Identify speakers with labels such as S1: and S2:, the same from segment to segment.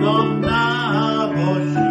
S1: Domna voce.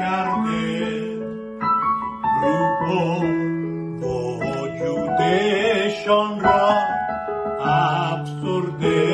S1: کرده. grupo و وجودشان را افسرده.